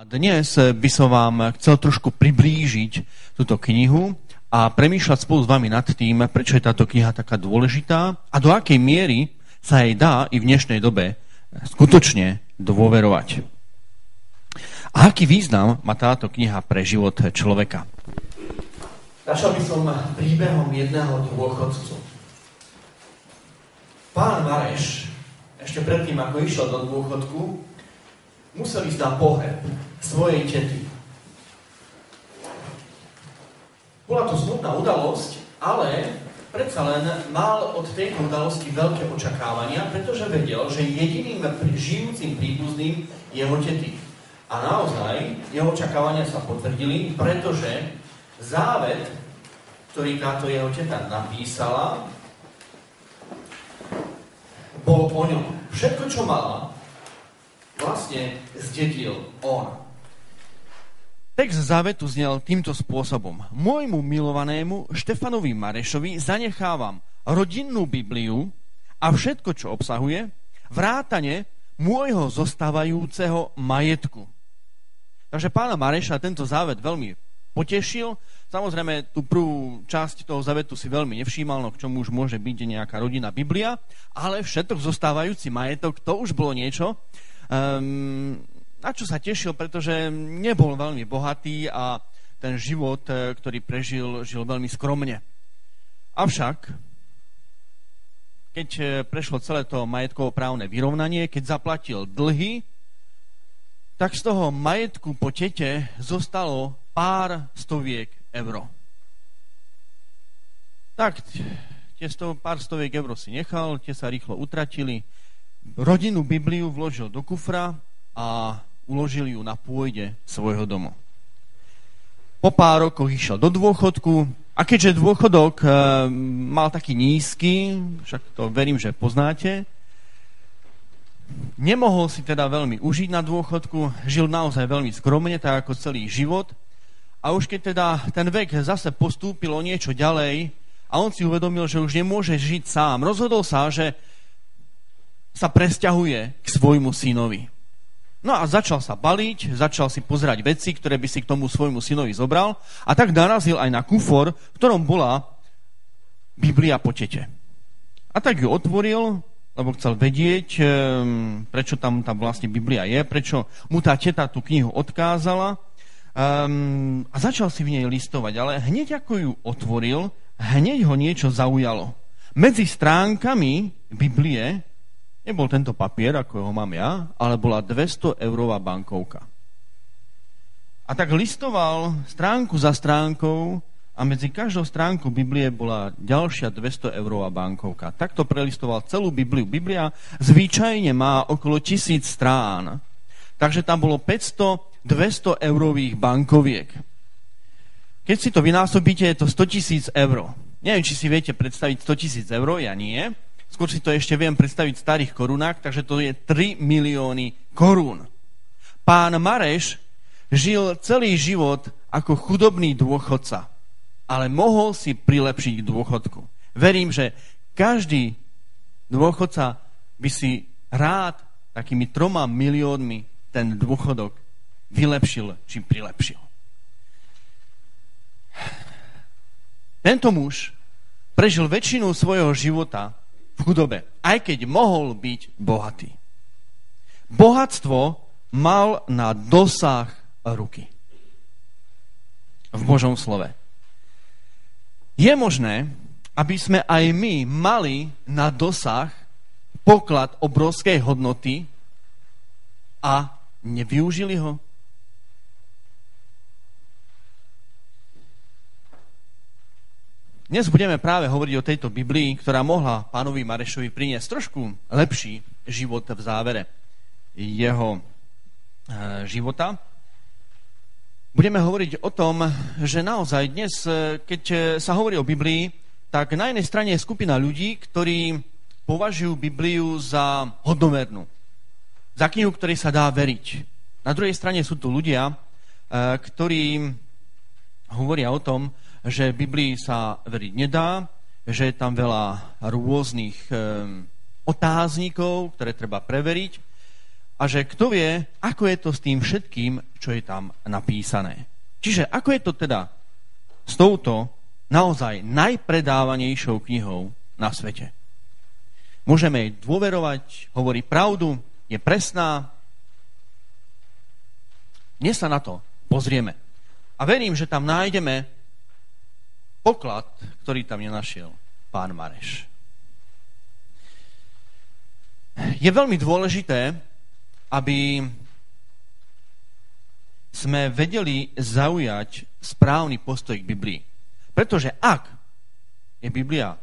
A dnes by som vám chcel trošku priblížiť túto knihu a premýšľať spolu s vami nad tým, prečo je táto kniha taká dôležitá a do akej miery sa jej dá i v dnešnej dobe skutočne dôverovať. A aký význam má táto kniha pre život človeka? Začal by som príbehom jedného dôchodcu. Pán Mareš, ešte predtým, ako išiel do dôchodku, musel ísť na pohreb svojej tety. Bola to smutná udalosť, ale predsa len mal od tejto udalosti veľké očakávania, pretože vedel, že jediným žijúcim príbuzným je jeho tety. A naozaj jeho očakávania sa potvrdili, pretože závet, ktorý táto jeho teta napísala, bol o ňom. Všetko, čo mala, vlastne zdedil on. Text závetu znel týmto spôsobom. Môjmu milovanému Štefanovi Marešovi zanechávam rodinnú Bibliu a všetko, čo obsahuje, vrátane môjho zostávajúceho majetku. Takže pána Mareša tento závet veľmi potešil. Samozrejme, tú prvú časť toho zavetu si veľmi nevšímal, no k čomu už môže byť nejaká rodina Biblia, ale všetok zostávajúci majetok, to už bolo niečo, Um, na čo sa tešil, pretože nebol veľmi bohatý a ten život, e, ktorý prežil, žil veľmi skromne. Avšak, keď e, prešlo celé to majetkovo-právne vyrovnanie, keď zaplatil dlhy, tak z toho majetku po tete zostalo pár stoviek euro. Tak, tie sto, pár stoviek euro si nechal, tie sa rýchlo utratili, rodinnú Bibliu vložil do kufra a uložil ju na pôjde svojho domu. Po pár rokoch išiel do dôchodku a keďže dôchodok e, mal taký nízky, však to verím, že poznáte, nemohol si teda veľmi užiť na dôchodku, žil naozaj veľmi skromne, tak ako celý život. A už keď teda ten vek zase postúpil o niečo ďalej a on si uvedomil, že už nemôže žiť sám, rozhodol sa, že sa presťahuje k svojmu synovi. No a začal sa baliť, začal si pozerať veci, ktoré by si k tomu svojmu synovi zobral a tak narazil aj na kufor, v ktorom bola Biblia po tete. A tak ju otvoril, lebo chcel vedieť, ehm, prečo tam tá vlastne Biblia je, prečo mu tá teta tú knihu odkázala um, a začal si v nej listovať. Ale hneď ako ju otvoril, hneď ho niečo zaujalo. Medzi stránkami Biblie Nebol tento papier, ako ho mám ja, ale bola 200 eurová bankovka. A tak listoval stránku za stránkou a medzi každou stránkou Biblie bola ďalšia 200 eurová bankovka. Takto prelistoval celú Bibliu. Biblia zvyčajne má okolo tisíc strán. Takže tam bolo 500 200 eurových bankoviek. Keď si to vynásobíte, je to 100 tisíc eur. Neviem, či si viete predstaviť 100 tisíc eur, ja nie. Skôr si to ešte viem predstaviť v starých korunách, takže to je 3 milióny korún. Pán Mareš žil celý život ako chudobný dôchodca, ale mohol si prilepšiť k dôchodku. Verím, že každý dôchodca by si rád takými troma miliónmi ten dôchodok vylepšil či prilepšil. Tento muž prežil väčšinu svojho života chudobe, aj keď mohol byť bohatý. Bohatstvo mal na dosah ruky. V Božom slove. Je možné, aby sme aj my mali na dosah poklad obrovskej hodnoty a nevyužili ho? Dnes budeme práve hovoriť o tejto Biblii, ktorá mohla pánovi Marešovi priniesť trošku lepší život v závere jeho e, života. Budeme hovoriť o tom, že naozaj dnes, e, keď e, sa hovorí o Biblii, tak na jednej strane je skupina ľudí, ktorí považujú Bibliu za hodnomernú. Za knihu, ktorej sa dá veriť. Na druhej strane sú tu ľudia, ktorí hovoria o tom, že Biblii sa veriť nedá, že je tam veľa rôznych otáznikov, ktoré treba preveriť a že kto vie, ako je to s tým všetkým, čo je tam napísané. Čiže ako je to teda s touto naozaj najpredávanejšou knihou na svete. Môžeme jej dôverovať, hovorí pravdu, je presná. Dnes sa na to pozrieme. A verím, že tam nájdeme poklad, ktorý tam nenašiel pán Mareš. Je veľmi dôležité, aby sme vedeli zaujať správny postoj k Biblii. Pretože ak je Biblia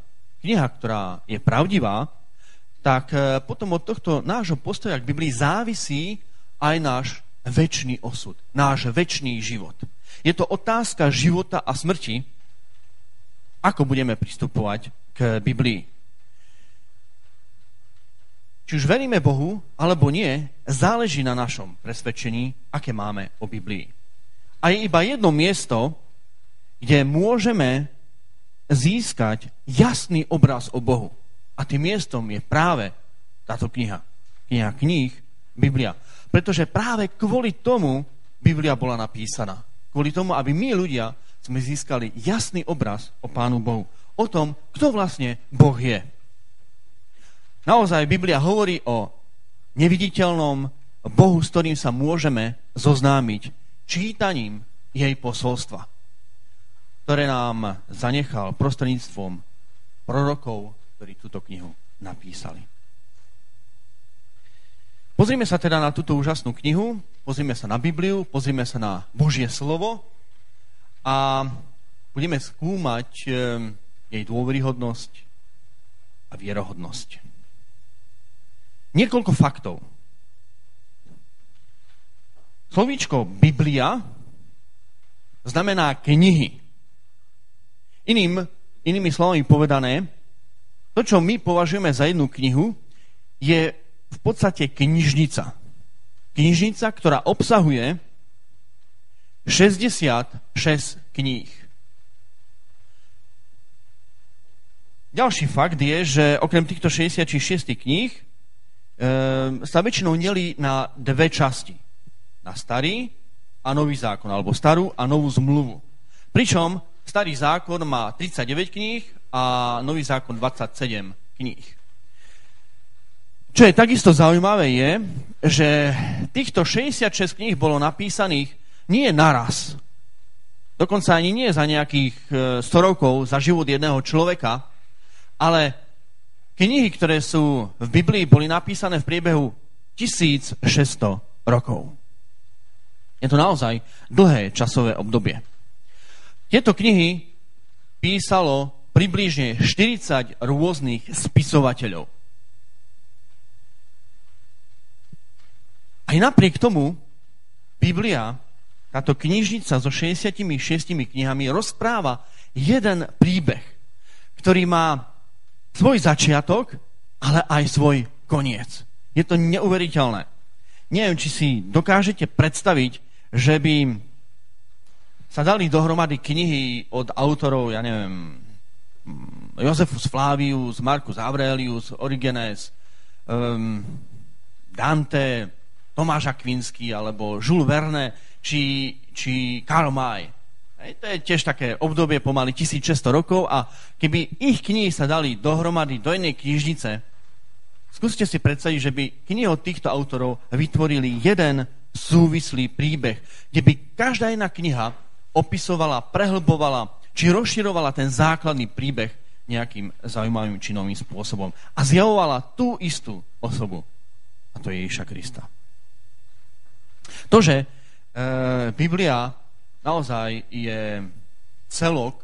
kniha, ktorá je pravdivá, tak e, potom od tohto nášho postoja k Biblii závisí aj náš väčší osud, náš väčší život. Je to otázka života a smrti, ako budeme pristupovať k Biblii. Či už veríme Bohu, alebo nie, záleží na našom presvedčení, aké máme o Biblii. A je iba jedno miesto, kde môžeme získať jasný obraz o Bohu. A tým miestom je práve táto kniha. Kniha kníh, Biblia. Pretože práve kvôli tomu Biblia bola napísaná. Kvôli tomu, aby my ľudia sme získali jasný obraz o Pánu Bohu. O tom, kto vlastne Boh je. Naozaj Biblia hovorí o neviditeľnom Bohu, s ktorým sa môžeme zoznámiť čítaním jej posolstva, ktoré nám zanechal prostredníctvom prorokov, ktorí túto knihu napísali. Pozrime sa teda na túto úžasnú knihu, pozrime sa na Bibliu, pozrime sa na Božie slovo a budeme skúmať eh, jej dôveryhodnosť a vierohodnosť. Niekoľko faktov. Slovíčko Biblia znamená knihy. Iným, inými slovami povedané, to, čo my považujeme za jednu knihu, je v podstate knižnica. Knižnica, ktorá obsahuje 66 kníh. Ďalší fakt je, že okrem týchto 66 kníh Ehm, sa väčšinou nelí na dve časti. Na starý a nový zákon, alebo starú a novú zmluvu. Pričom starý zákon má 39 kníh a nový zákon 27 kníh. Čo je takisto zaujímavé je, že týchto 66 kníh bolo napísaných nie naraz. Dokonca ani nie za nejakých 100 e, rokov, za život jedného človeka, ale Knihy, ktoré sú v Biblii, boli napísané v priebehu 1600 rokov. Je to naozaj dlhé časové obdobie. Tieto knihy písalo približne 40 rôznych spisovateľov. Aj napriek tomu Biblia, táto knižnica so 66 knihami, rozpráva jeden príbeh, ktorý má svoj začiatok, ale aj svoj koniec. Je to neuveriteľné. Neviem, či si dokážete predstaviť, že by sa dali dohromady knihy od autorov, ja neviem, Josefus Flavius, Marcus Aurelius, Origenes, um, Dante, Tomáš Akvinsky alebo Jules Verne či, či Karl May. Hej, to je tiež také obdobie pomaly 1600 rokov a keby ich knihy sa dali dohromady do jednej knižnice, skúste si predstaviť, že by knihy od týchto autorov vytvorili jeden súvislý príbeh, kde by každá jedna kniha opisovala, prehlbovala či rozširovala ten základný príbeh nejakým zaujímavým či novým spôsobom a zjavovala tú istú osobu. A to je Ježiša Krista. To, že Biblia naozaj je celok,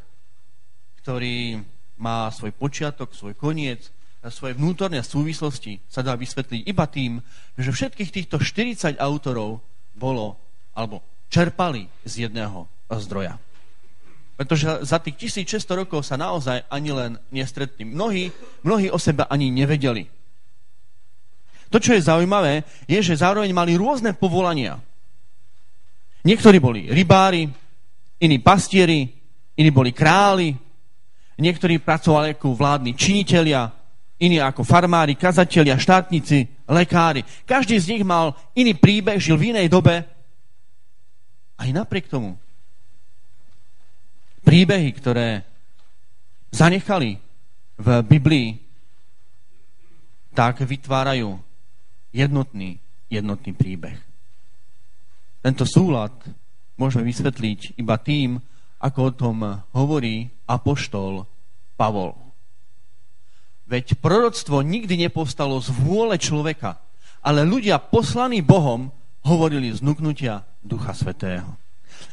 ktorý má svoj počiatok, svoj koniec, svoje vnútorné súvislosti sa dá vysvetliť iba tým, že všetkých týchto 40 autorov bolo, alebo čerpali z jedného zdroja. Pretože za tých 1600 rokov sa naozaj ani len nestretli. Mnohí, mnohí o sebe ani nevedeli. To, čo je zaujímavé, je, že zároveň mali rôzne povolania. Niektorí boli rybári, iní pastieri, iní boli králi, niektorí pracovali ako vládni činitelia, iní ako farmári, kazatelia, štátnici lekári. Každý z nich mal iný príbeh, žil v inej dobe. Aj napriek tomu príbehy, ktoré zanechali v Biblii, tak vytvárajú jednotný, jednotný príbeh. Tento súlad môžeme vysvetliť iba tým, ako o tom hovorí apoštol Pavol. Veď proroctvo nikdy nepovstalo z vôle človeka, ale ľudia poslaní Bohom hovorili z nuknutia Ducha Svetého.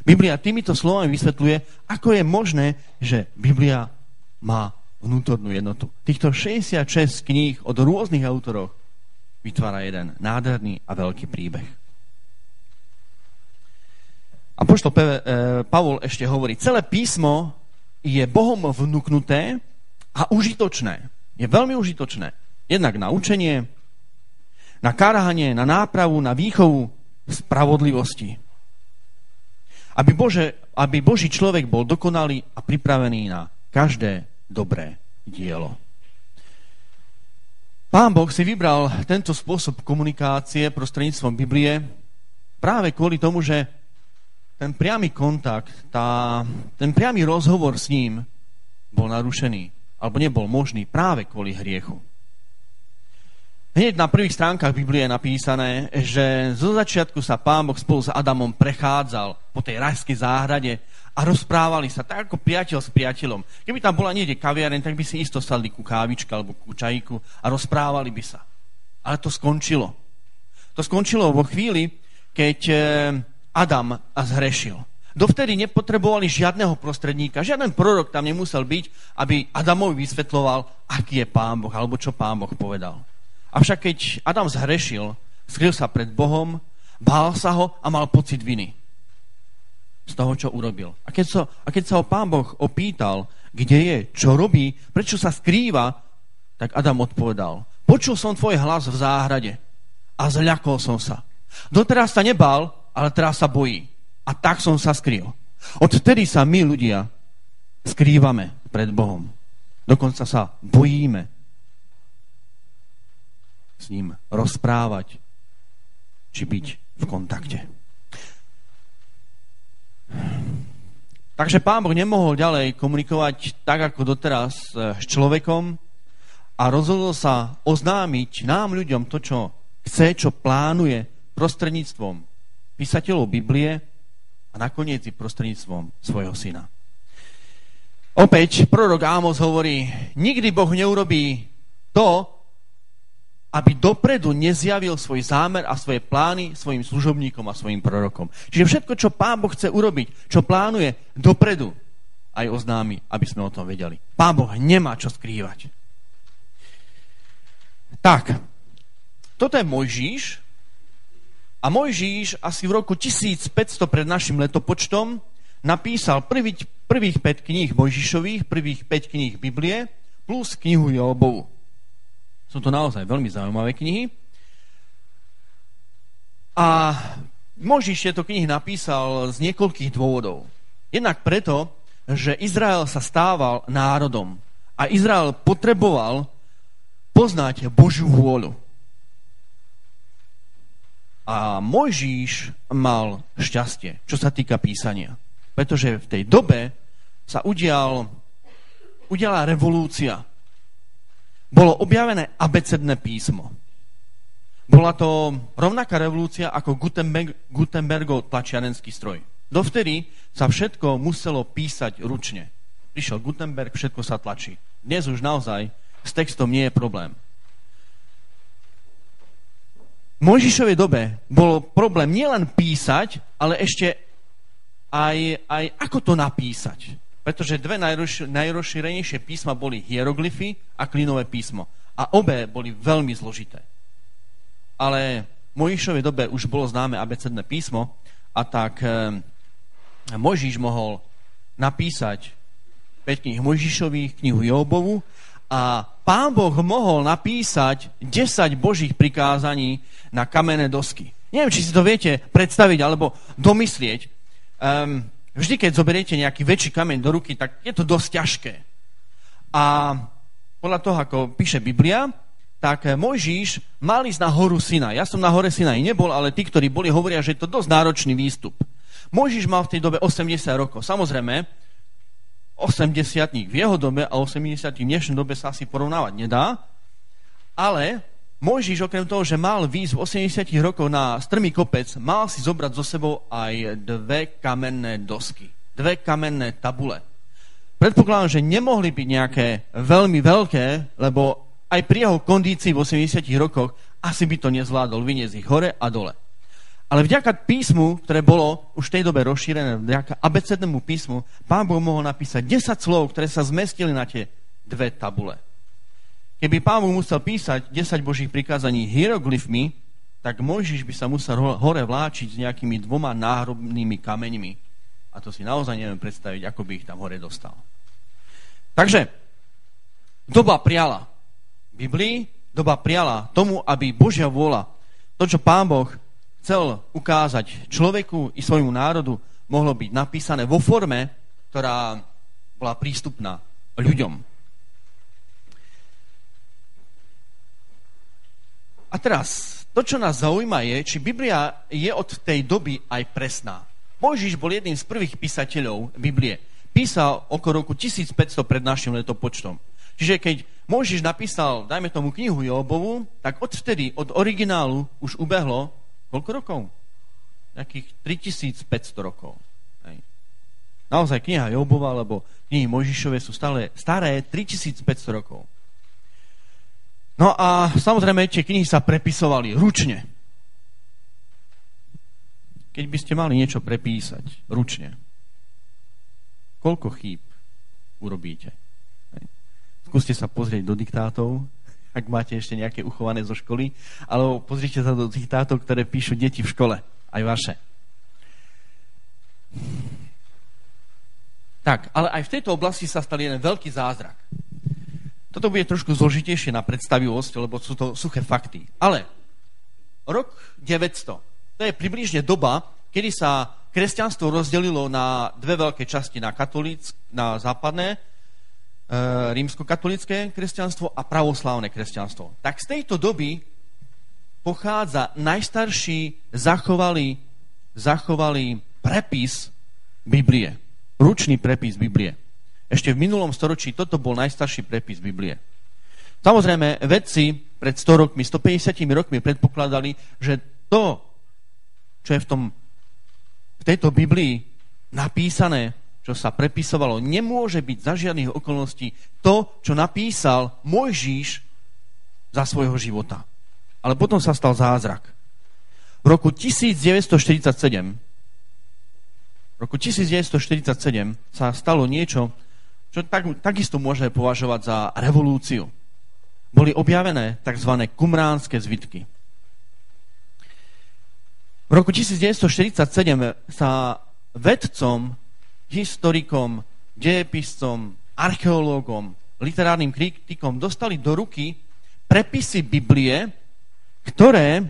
Biblia týmito slovami vysvetľuje, ako je možné, že Biblia má vnútornú jednotu. Týchto 66 kníh od rôznych autorov vytvára jeden nádherný a veľký príbeh. A poštol Pavol ešte hovorí, celé písmo je Bohom vnúknuté a užitočné. Je veľmi užitočné. Jednak na učenie, na kárhanie, na nápravu, na výchovu spravodlivosti. Aby, Bože, aby Boží človek bol dokonalý a pripravený na každé dobré dielo. Pán Boh si vybral tento spôsob komunikácie prostredníctvom Biblie práve kvôli tomu, že ten priamy kontakt, tá, ten priamy rozhovor s ním bol narušený alebo nebol možný práve kvôli hriechu. Hneď na prvých stránkach Biblie je napísané, že zo začiatku sa pán Boh spolu s Adamom prechádzal po tej rajskej záhrade a rozprávali sa tak ako priateľ s priateľom. Keby tam bola niekde kaviareň, tak by si isto sadli ku kávička alebo ku čajku a rozprávali by sa. Ale to skončilo. To skončilo vo chvíli, keď Adam zhrešil. Dovtedy nepotrebovali žiadneho prostredníka, žiaden prorok tam nemusel byť, aby Adamovi vysvetloval, aký je pán Boh, alebo čo pán Boh povedal. Avšak keď Adam zhrešil, skryl sa pred Bohom, bál sa ho a mal pocit viny z toho, čo urobil. A keď, sa, a keď sa ho pán Boh opýtal, kde je, čo robí, prečo sa skrýva, tak Adam odpovedal, počul som tvoj hlas v záhrade a zľakol som sa. Doteraz sa nebál, ale teraz sa bojí. A tak som sa skryl. Odtedy sa my ľudia skrývame pred Bohom. Dokonca sa bojíme s ním rozprávať či byť v kontakte. Takže pán Boh nemohol ďalej komunikovať tak, ako doteraz eh, s človekom a rozhodol sa oznámiť nám ľuďom to, čo chce, čo plánuje prostredníctvom písateľov Biblie a nakoniec i prostredníctvom svojho syna. Opäť prorok Ámos hovorí, nikdy Boh neurobí to, aby dopredu nezjavil svoj zámer a svoje plány svojim služobníkom a svojim prorokom. Čiže všetko, čo Pán Boh chce urobiť, čo plánuje dopredu, aj oznámi, aby sme o tom vedeli. Pán Boh nemá čo skrývať. Tak, toto je Mojžíš, a Mojžíš asi v roku 1500 pred našim letopočtom napísal prvý, prvých 5 kníh Mojžišových, prvých 5 kníh Biblie, plus knihu Jobovu. Sú to naozaj veľmi zaujímavé knihy. A Mojžiš tieto knihy napísal z niekoľkých dôvodov. Jednak preto, že Izrael sa stával národom a Izrael potreboval poznať Božiu vôľu. A Mojžíš mal šťastie, čo sa týka písania. Pretože v tej dobe sa udial, udiala revolúcia. Bolo objavené abecedné písmo. Bola to rovnaká revolúcia ako Gutenberg, Gutenbergov tlačiarenský stroj. Dovtedy sa všetko muselo písať ručne. Prišiel Gutenberg, všetko sa tlačí. Dnes už naozaj s textom nie je problém. Mojžišovej dobe bol problém nielen písať, ale ešte aj, aj ako to napísať. Pretože dve najrozšírenejšie písma boli hieroglyfy a klinové písmo. A obe boli veľmi zložité. Ale v Mojžišovej dobe už bolo známe abecedné písmo a tak e, Mojžiš mohol napísať 5 kníh Mojžišových, knihu Jobovu a pán Boh mohol napísať 10 božích prikázaní na kamenné dosky. Neviem, či si to viete predstaviť alebo domyslieť. Um, vždy, keď zoberiete nejaký väčší kameň do ruky, tak je to dosť ťažké. A podľa toho, ako píše Biblia, tak Mojžíš mal ísť na horu Sina. Ja som na hore Sinaj nebol, ale tí, ktorí boli, hovoria, že je to dosť náročný výstup. Mojžiš mal v tej dobe 80 rokov. Samozrejme, 80 v jeho dobe a 80 v dnešnej dobe sa asi porovnávať nedá, ale Mojžiš okrem toho, že mal výjsť v 80 rokov na strmý kopec, mal si zobrať so sebou aj dve kamenné dosky, dve kamenné tabule. Predpokladám, že nemohli byť nejaké veľmi veľké, lebo aj pri jeho kondícii v 80 rokoch asi by to nezvládol vyniesť ich hore a dole. Ale vďaka písmu, ktoré bolo už v tej dobe rozšírené, vďaka abecednému písmu, pán Boh mohol napísať 10 slov, ktoré sa zmestili na tie dve tabule. Keby pán Boh musel písať 10 božích prikázaní hieroglyfmi, tak Mojžiš by sa musel hore vláčiť s nejakými dvoma náhrobnými kameňmi. A to si naozaj neviem predstaviť, ako by ich tam hore dostal. Takže, doba priala. Biblii doba priala tomu, aby Božia vôľa, to, čo Pán Boh chcel ukázať človeku i svojmu národu, mohlo byť napísané vo forme, ktorá bola prístupná ľuďom. A teraz, to, čo nás zaujíma je, či Biblia je od tej doby aj presná. Mojžiš bol jedným z prvých písateľov Biblie. Písal okolo roku 1500 pred našim letopočtom. Čiže keď Mojžiš napísal, dajme tomu knihu Jobovu, tak odvtedy, od originálu už ubehlo koľko rokov? Nejakých 3500 rokov. Hej. Naozaj kniha Jobova, alebo knihy Mojžišové sú stále staré 3500 rokov. No a samozrejme tie knihy sa prepisovali ručne. Keď by ste mali niečo prepísať ručne, koľko chýb urobíte? Skúste sa pozrieť do diktátov, ak máte ešte nejaké uchované zo školy, alebo pozrite sa do diktátov, ktoré píšu deti v škole, aj vaše. Tak, ale aj v tejto oblasti sa stal jeden veľký zázrak. Toto bude trošku zložitejšie na predstavivosť, lebo sú to suché fakty. Ale rok 900, to je približne doba, kedy sa kresťanstvo rozdelilo na dve veľké časti, na katolíc, na západné rímskokatolické kresťanstvo a pravoslávne kresťanstvo. Tak z tejto doby pochádza najstarší zachovalý, zachovalý prepis Biblie. Ručný prepis Biblie. Ešte v minulom storočí toto bol najstarší prepis Biblie. Samozrejme, vedci pred 100 rokmi, 150 rokmi predpokladali, že to, čo je v, tom, v tejto Biblii napísané, čo sa prepisovalo, nemôže byť za žiadnych okolností to, čo napísal Mojžíš za svojho života. Ale potom sa stal zázrak. V roku 1947 v roku 1947 sa stalo niečo, čo tak, takisto môžeme považovať za revolúciu. Boli objavené tzv. kumránske zvitky. V roku 1947 sa vedcom historikom, dejepiscom, archeológom, literárnym kritikom dostali do ruky prepisy Biblie, ktoré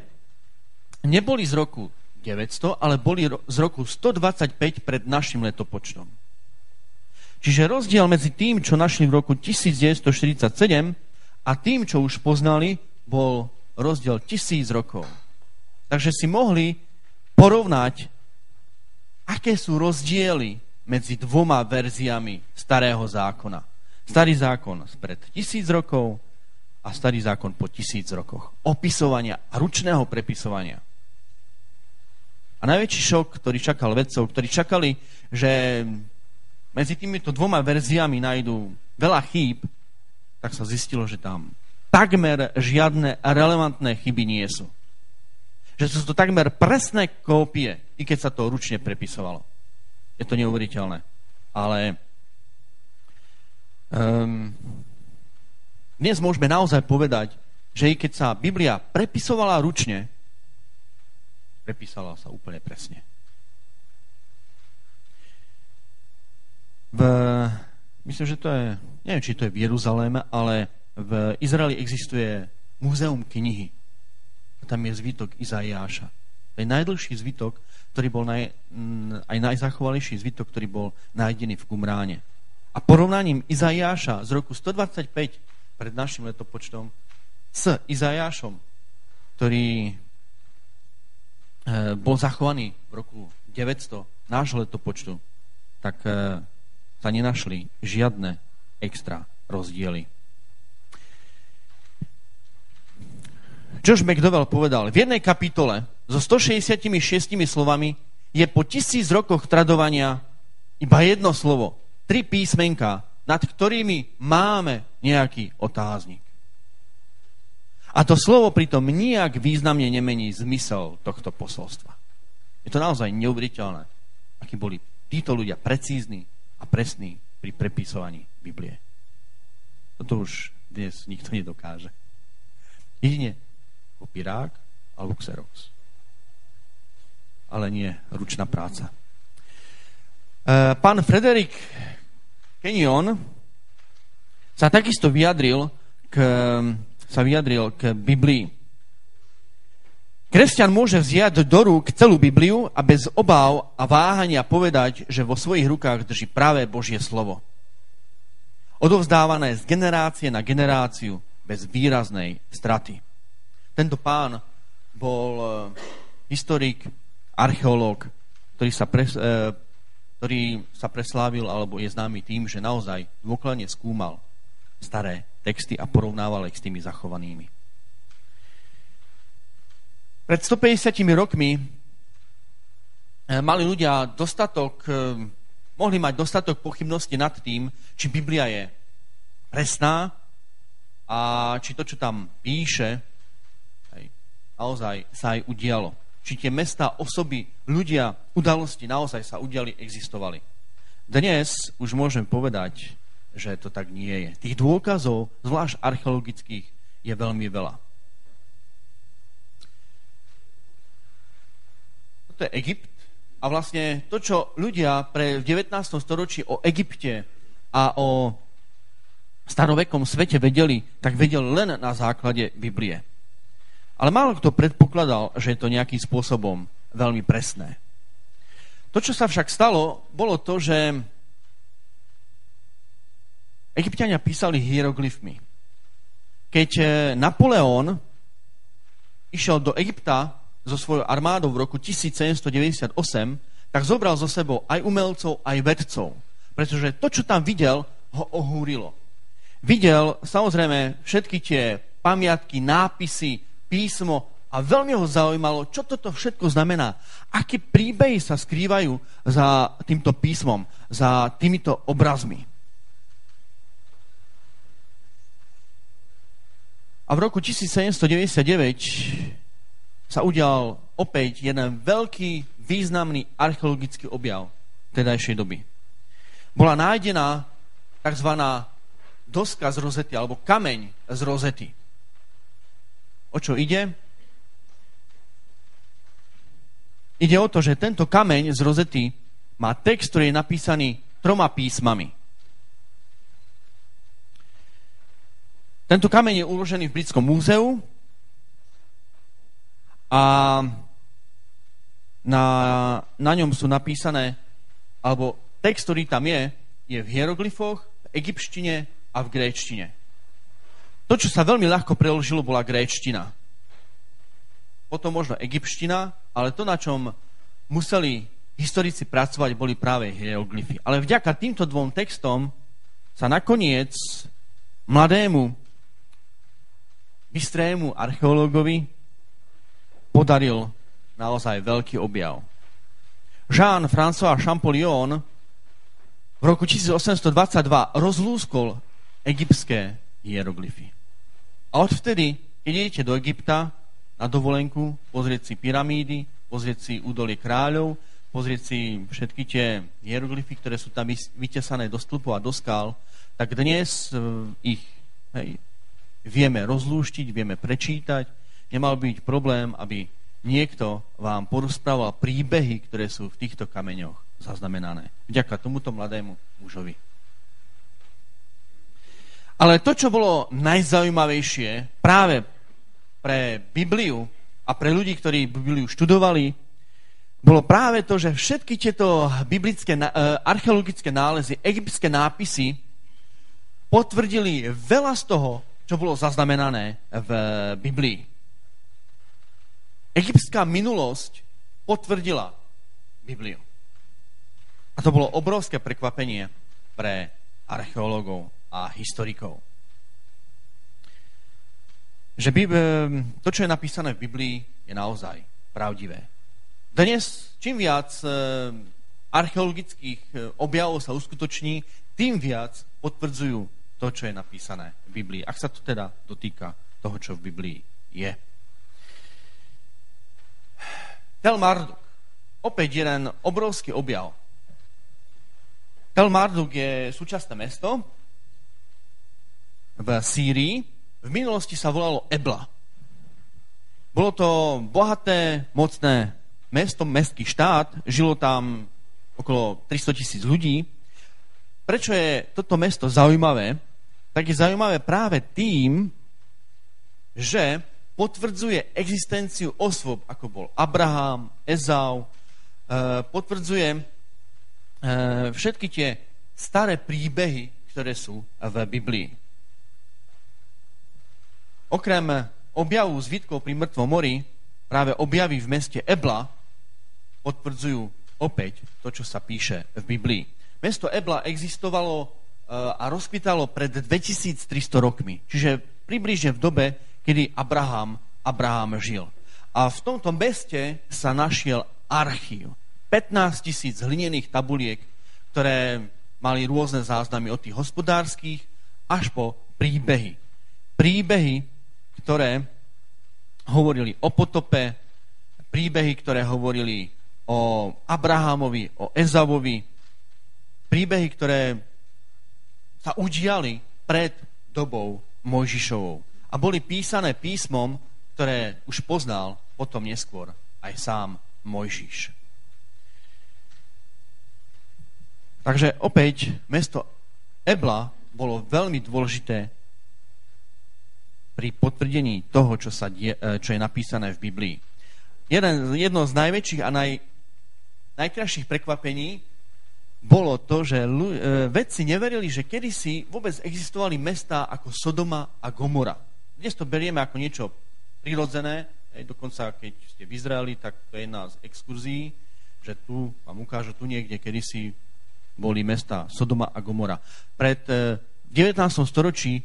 neboli z roku 900, ale boli z roku 125 pred našim letopočtom. Čiže rozdiel medzi tým, čo našli v roku 1947 a tým, čo už poznali, bol rozdiel tisíc rokov. Takže si mohli porovnať, aké sú rozdiely medzi dvoma verziami starého zákona. Starý zákon spred tisíc rokov a starý zákon po tisíc rokoch. Opisovania a ručného prepisovania. A najväčší šok, ktorý čakal vedcov, ktorí čakali, že medzi týmito dvoma verziami nájdú veľa chýb, tak sa zistilo, že tam takmer žiadne relevantné chyby nie sú. Že sú to takmer presné kópie, i keď sa to ručne prepisovalo. Je to neuveriteľné. Ale um, dnes môžeme naozaj povedať, že i keď sa Biblia prepisovala ručne, prepísala sa úplne presne. V, myslím, že to je, neviem, či to je v Jeruzaléme, ale v Izraeli existuje múzeum knihy. A tam je zvytok Izaiáša. To je najdlhší zvytok, ktorý bol naj, aj najzachovalejší zvytok, ktorý bol nájdený v Qumráne. A porovnaním Izaiáša z roku 125 pred našim letopočtom s Izajášom, ktorý e, bol zachovaný v roku 900 nášho letopočtu, tak e, sa nenašli žiadne extra rozdiely. Josh McDowell povedal, v jednej kapitole so 166 slovami je po tisíc rokoch tradovania iba jedno slovo, tri písmenka, nad ktorými máme nejaký otáznik. A to slovo pritom nijak významne nemení zmysel tohto posolstva. Je to naozaj neuveriteľné, akí boli títo ľudia precízni a presní pri prepisovaní Biblie. Toto už dnes nikto nedokáže. Jedine kopirák alebo Xerox. Ale nie ručná práca. E, pán Frederik Kenyon sa takisto vyjadril k, sa vyjadril k Biblii. Kresťan môže vziať do rúk celú Bibliu a bez obáv a váhania povedať, že vo svojich rukách drží práve Božie slovo. Odovzdávané z generácie na generáciu bez výraznej straty. Tento pán bol uh, historik, archeológ, ktorý sa, pres, uh, ktorý sa preslávil alebo je známy tým, že naozaj dôkladne skúmal staré texty a porovnával ich s tými zachovanými. Pred 150 rokmi eh, mali ľudia dostatok, mohli mať dostatok pochybnosti nad tým, či Biblia je presná a či to, čo tam píše, naozaj sa aj udialo. Či tie mesta, osoby, ľudia, udalosti naozaj sa udiali, existovali. Dnes už môžem povedať, že to tak nie je. Tých dôkazov, zvlášť archeologických, je veľmi veľa. Toto je Egypt a vlastne to, čo ľudia pre v 19. storočí o Egypte a o starovekom svete vedeli, tak vedeli len na základe Biblie. Ale málo kto predpokladal, že je to nejakým spôsobom veľmi presné. To, čo sa však stalo, bolo to, že Egyptiania písali hieroglyfmi. Keď eh, Napoleon išiel do Egypta so svojou armádou v roku 1798, tak zobral zo sebou aj umelcov, aj vedcov. Pretože to, čo tam videl, ho ohúrilo. Videl samozrejme všetky tie pamiatky, nápisy, písmo a veľmi ho zaujímalo, čo toto všetko znamená. Aké príbehy sa skrývajú za týmto písmom, za týmito obrazmi. A v roku 1799 sa udial opäť jeden veľký, významný archeologický objav tedajšej doby. Bola nájdená tzv. doska z rozety, alebo kameň z rozety. O čo ide? Ide o to, že tento kameň z rozety má text, ktorý je napísaný troma písmami. Tento kameň je uložený v Britskom múzeu a na, na ňom sú napísané, alebo text, ktorý tam je, je v hieroglyfoch, v egyptštine a v gréčtine. To, čo sa veľmi ľahko preložilo, bola gréčtina. Potom možno egyptština, ale to, na čom museli historici pracovať, boli práve hieroglyfy. Ale vďaka týmto dvom textom sa nakoniec mladému, bystrému archeológovi podaril naozaj veľký objav. Jean-François Champollion v roku 1822 rozlúskol egyptské hieroglyfy. A odvtedy, keď idete do Egypta na dovolenku, pozrieť si pyramídy, pozrieť si údolie kráľov, pozrieť si všetky tie hieroglyfy, ktoré sú tam vytesané do stĺpov a do skal, tak dnes e, ich hej, vieme rozlúštiť, vieme prečítať. Nemal byť problém, aby niekto vám porozprával príbehy, ktoré sú v týchto kameňoch zaznamenané. Vďaka tomuto mladému mužovi. Ale to, čo bolo najzaujímavejšie práve pre Bibliu a pre ľudí, ktorí Bibliu študovali, bolo práve to, že všetky tieto biblické, eh, archeologické nálezy, egyptské nápisy potvrdili veľa z toho, čo bolo zaznamenané v Biblii. Egyptská minulosť potvrdila Bibliu. A to bolo obrovské prekvapenie pre archeológov a historikov. Že to, čo je napísané v Biblii, je naozaj pravdivé. Dnes, čím viac archeologických objavov sa uskutoční, tým viac potvrdzujú to, čo je napísané v Biblii. Ak sa to teda dotýka toho, čo v Biblii je. Tel Marduk. Opäť jeden obrovský objav. Tel Marduk je súčasné mesto v Sýrii. V minulosti sa volalo Ebla. Bolo to bohaté, mocné mesto, mestský štát. Žilo tam okolo 300 tisíc ľudí. Prečo je toto mesto zaujímavé? Tak je zaujímavé práve tým, že potvrdzuje existenciu osôb, ako bol Abraham, Ezau, e, potvrdzuje e, všetky tie staré príbehy, ktoré sú v Biblii. Okrem objavu zvitkov pri mŕtvom mori, práve objavy v meste Ebla potvrdzujú opäť to, čo sa píše v Biblii. Mesto Ebla existovalo e, a rozkvitalo pred 2300 rokmi. Čiže približne v dobe, kedy Abraham, Abraham žil. A v tomto meste sa našiel archív. 15 tisíc hlinených tabuliek, ktoré mali rôzne záznamy od tých hospodárskych až po príbehy. Príbehy, ktoré hovorili o potope, príbehy, ktoré hovorili o Abrahamovi, o Ezavovi, príbehy, ktoré sa udiali pred dobou Mojžišovou a boli písané písmom, ktoré už poznal potom neskôr aj sám Mojžiš. Takže opäť mesto Ebla bolo veľmi dôležité pri potvrdení toho, čo, sa die, e, čo je napísané v Biblii. Jeden, jedno z najväčších a naj, najkrajších prekvapení bolo to, že e, vedci neverili, že kedysi vôbec existovali mesta ako Sodoma a Gomora. Dnes to berieme ako niečo prirodzené, aj dokonca keď ste v Izraeli, tak to je jedna z exkurzií, že tu vám ukážu, tu niekde kedysi boli mesta Sodoma a Gomora. Pred v 19. storočí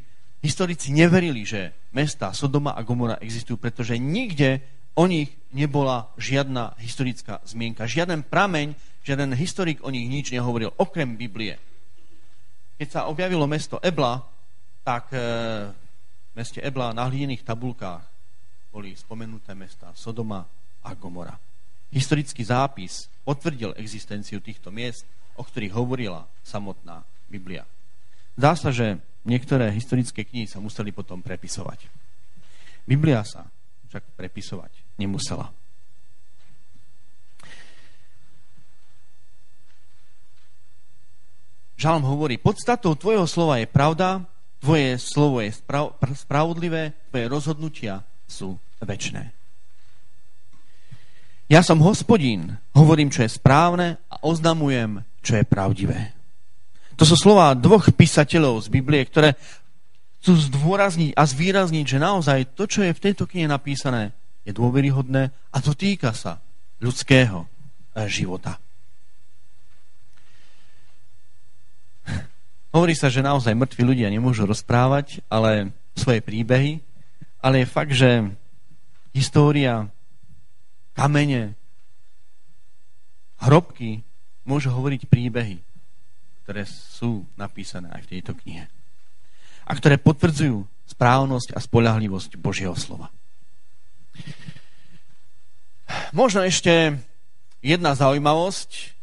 historici neverili, že mesta Sodoma a Gomora existujú, pretože nikde o nich nebola žiadna historická zmienka. Žiaden prameň, žiaden historik o nich nič nehovoril, okrem Biblie. Keď sa objavilo mesto Ebla, tak meste Ebla na hlinených tabulkách boli spomenuté mesta Sodoma a Gomora. Historický zápis potvrdil existenciu týchto miest, o ktorých hovorila samotná Biblia. Zdá sa, že niektoré historické knihy sa museli potom prepisovať. Biblia sa však prepisovať nemusela. Žalm hovorí, podstatou tvojho slova je pravda, Tvoje slovo je sprav- spravodlivé, tvoje rozhodnutia sú väčné. Ja som hospodín, hovorím, čo je správne a oznamujem, čo je pravdivé. To sú slova dvoch písateľov z Biblie, ktoré chcú zdôrazniť a zvýrazniť, že naozaj to, čo je v tejto knihe napísané, je dôveryhodné a to týka sa ľudského eh, života. Hovorí sa, že naozaj mŕtvi ľudia nemôžu rozprávať ale svoje príbehy, ale je fakt, že história, kamene, hrobky môžu hovoriť príbehy, ktoré sú napísané aj v tejto knihe. A ktoré potvrdzujú správnosť a spolahlivosť Božieho slova. Možno ešte jedna zaujímavosť,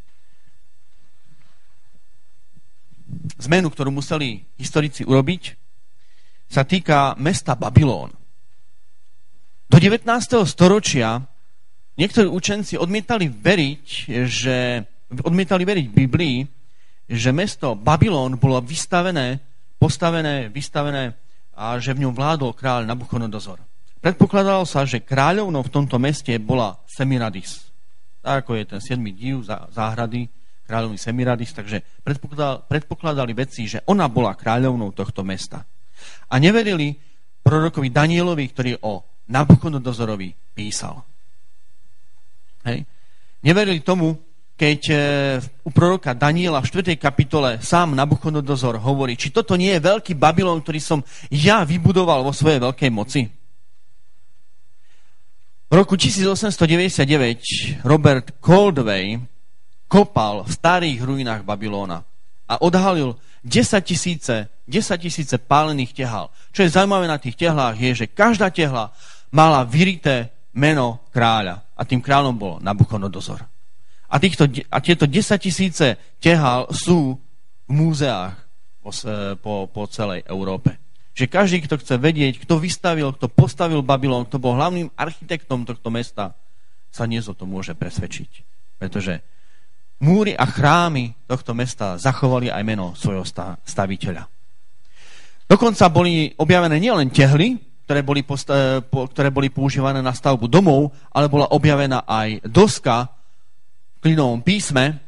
zmenu, ktorú museli historici urobiť, sa týka mesta Babylón. Do 19. storočia niektorí učenci odmietali veriť, že, odmietali veriť Biblii, že mesto Babylón bolo vystavené, postavené, vystavené a že v ňom vládol kráľ Nabuchodonozor. Predpokladalo sa, že kráľovnou v tomto meste bola Semiradis. Tak ako je ten 7. div záhrady, kráľovný Semiradis, takže predpokladali, predpokladali veci, že ona bola kráľovnou tohto mesta. A neverili prorokovi Danielovi, ktorý o Nabuchodonozorovi písal. Hej. Neverili tomu, keď e, u proroka Daniela v 4. kapitole sám Nabuchodonozor hovorí, či toto nie je veľký Babylon, ktorý som ja vybudoval vo svojej veľkej moci. V roku 1899 Robert Coldway kopal v starých ruinách Babylóna a odhalil 10 tisíce, 10 tisíce pálených tehal. Čo je zaujímavé na tých tehlách je, že každá tehla mala vyrité meno kráľa. A tým kráľom bol Nabuchodonozor. A, týchto, a tieto 10 tisíce tehal sú v múzeách po, po, po celej Európe. Že každý, kto chce vedieť, kto vystavil, kto postavil Babylon, kto bol hlavným architektom tohto mesta, sa dnes o to môže presvedčiť. Pretože múry a chrámy tohto mesta zachovali aj meno svojho staviteľa. Dokonca boli objavené nielen tehly, ktoré boli, posta- po, ktoré boli používané na stavbu domov, ale bola objavená aj doska klinovom písme,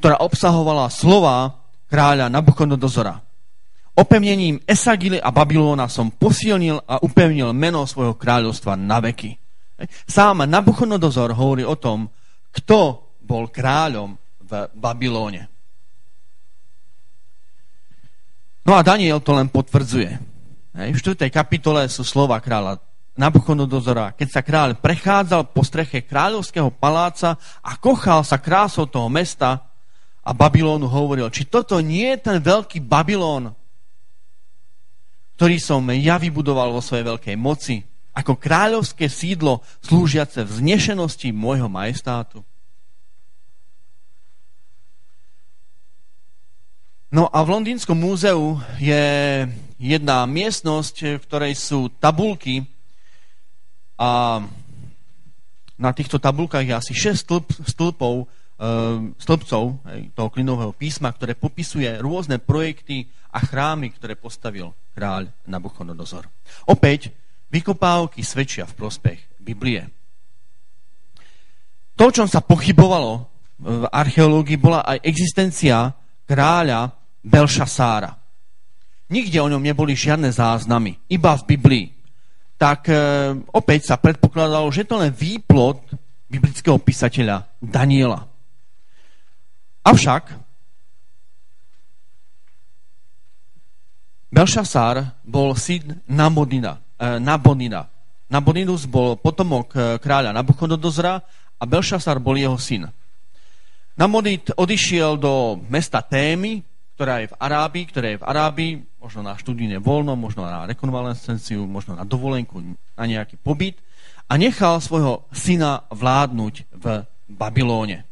ktorá obsahovala slova kráľa Nabuchodonozora. Opevnením Esagily a Babylóna som posilnil a upevnil meno svojho kráľovstva na veky. Sám Nabuchodonozor hovorí o tom, kto bol kráľom v Babylóne. No a Daniel to len potvrdzuje. V 4. kapitole sú slova kráľa Nabuchodonozora, keď sa kráľ prechádzal po streche kráľovského paláca a kochal sa krásou toho mesta a Babylónu hovoril, či toto nie je ten veľký Babylón, ktorý som ja vybudoval vo svojej veľkej moci, ako kráľovské sídlo slúžiace v znešenosti môjho majestátu. No a v Londýnskom múzeu je jedna miestnosť, v ktorej sú tabulky a na týchto tabulkách je asi 6 stĺp, stĺpov, e, stĺpcov toho klinového písma, ktoré popisuje rôzne projekty a chrámy, ktoré postavil kráľ Nabuchodonozor. Opäť, vykopávky svedčia v prospech Biblie. To, čom sa pochybovalo v archeológii, bola aj existencia kráľa Belšasára. Nikde o ňom neboli žiadne záznamy, iba v Biblii. Tak e, opäť sa predpokladalo, že to len výplod biblického písateľa Daniela. Avšak Belšasár bol syn Nabonina. E, Nabonina. Naboninus bol potomok e, kráľa Nabuchodonozora a Belšasár bol jeho syn. Nabonid odišiel do mesta Témy, ktorá je v Arábii, ktoré je v Arábii, možno na študijné voľno, možno na rekonvalescenciu, možno na dovolenku, na nejaký pobyt a nechal svojho syna vládnuť v Babylóne.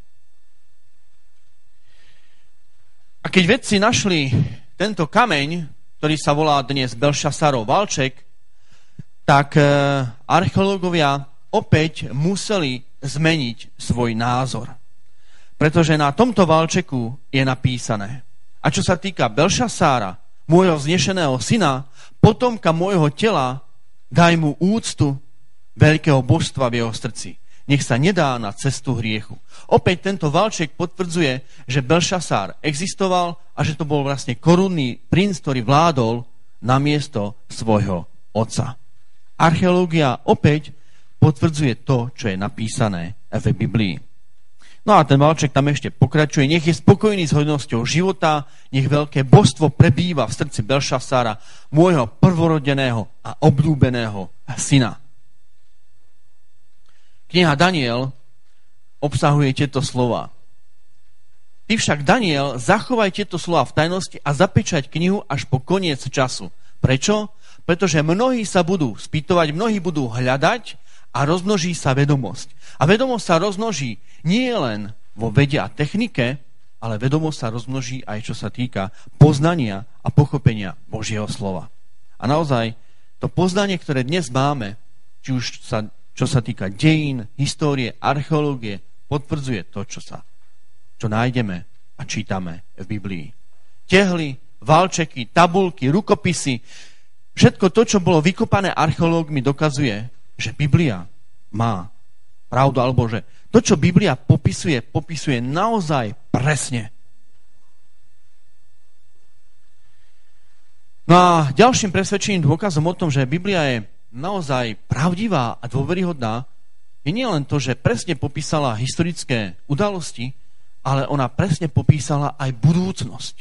A keď vedci našli tento kameň, ktorý sa volá dnes Belšasarov Valček, tak e, archeológovia opäť museli zmeniť svoj názor. Pretože na tomto valčeku je napísané. A čo sa týka Belšasára, môjho vznešeného syna, potomka môjho tela, daj mu úctu veľkého božstva v jeho srdci. Nech sa nedá na cestu hriechu. Opäť tento valček potvrdzuje, že Belšasár existoval a že to bol vlastne korunný princ, ktorý vládol na miesto svojho otca. Archeológia opäť potvrdzuje to, čo je napísané v Biblii. No a ten valček tam ešte pokračuje. Nech je spokojný s hodnosťou života, nech veľké božstvo prebýva v srdci Belšasára, môjho prvorodeného a obľúbeného syna. Kniha Daniel obsahuje tieto slova. Ty však, Daniel, zachovaj tieto slova v tajnosti a zapečať knihu až po koniec času. Prečo? Pretože mnohí sa budú spýtovať, mnohí budú hľadať a rozmnoží sa vedomosť. A vedomosť sa rozmnoží nie len vo vede a technike, ale vedomosť sa rozmnoží aj čo sa týka poznania a pochopenia Božieho slova. A naozaj to poznanie, ktoré dnes máme, či už sa, čo sa týka dejín, histórie, archeológie, potvrdzuje to, čo sa čo nájdeme a čítame v Biblii. Tehly, valčeky, tabulky, rukopisy, všetko to, čo bolo vykopané archeológmi, dokazuje, že Biblia má pravdu, alebo že to, čo Biblia popisuje, popisuje naozaj presne. No a ďalším presvedčením dôkazom o tom, že Biblia je naozaj pravdivá a dôveryhodná, je nielen to, že presne popísala historické udalosti, ale ona presne popísala aj budúcnosť.